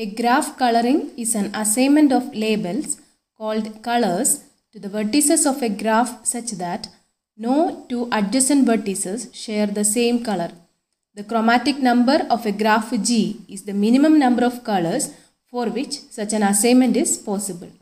A graph coloring is an assignment of labels called colors to the vertices of a graph such that no two adjacent vertices share the same color. The chromatic number of a graph G is the minimum number of colors for which such an assignment is possible.